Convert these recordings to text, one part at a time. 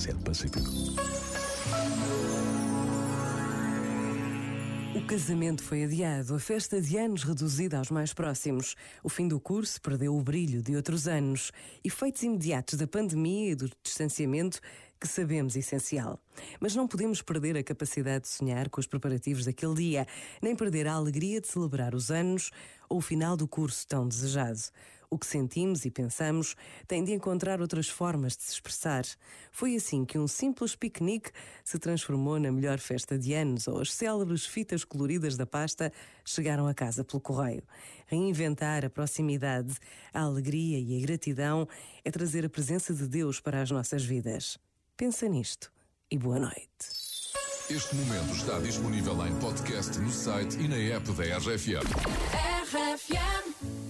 Pacífico. O casamento foi adiado, a festa de anos reduzida aos mais próximos. O fim do curso perdeu o brilho de outros anos. Efeitos imediatos da pandemia e do distanciamento que sabemos essencial. Mas não podemos perder a capacidade de sonhar com os preparativos daquele dia, nem perder a alegria de celebrar os anos ou o final do curso tão desejado. O que sentimos e pensamos tem de encontrar outras formas de se expressar. Foi assim que um simples piquenique se transformou na melhor festa de anos, ou as célebres fitas coloridas da pasta chegaram a casa pelo correio. Reinventar a proximidade, a alegria e a gratidão é trazer a presença de Deus para as nossas vidas. Pensa nisto e boa noite. Este momento está disponível em podcast no site e na app da RFM. RFM.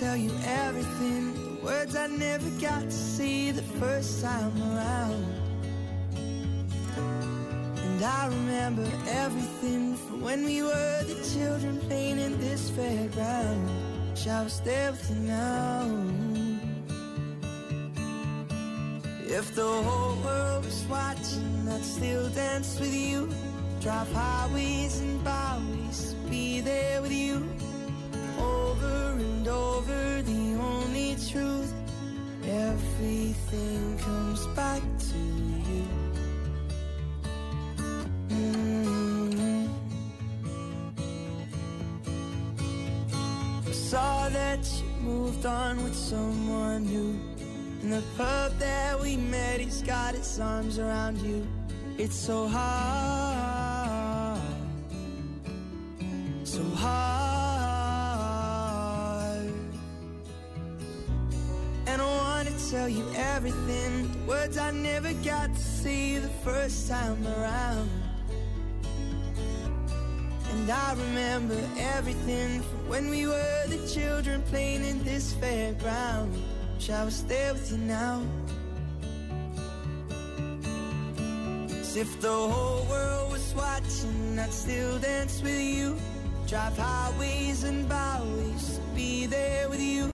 Tell you everything, the words I never got to see the first time around. And I remember everything from when we were the children playing in this fairground. Shall I stay with you now? If the whole world was watching, I'd still dance with you. Drive highways and byways, be there with you. Saw that you moved on with someone new. And the pub that we met, he's got his arms around you. It's so hard, so hard. And I wanna tell you everything, the words I never got to see the first time around. And I remember everything from when we were children playing in this fairground. Shall I stay with you now? If the whole world was watching, I'd still dance with you. Drive highways and byways, be there with you.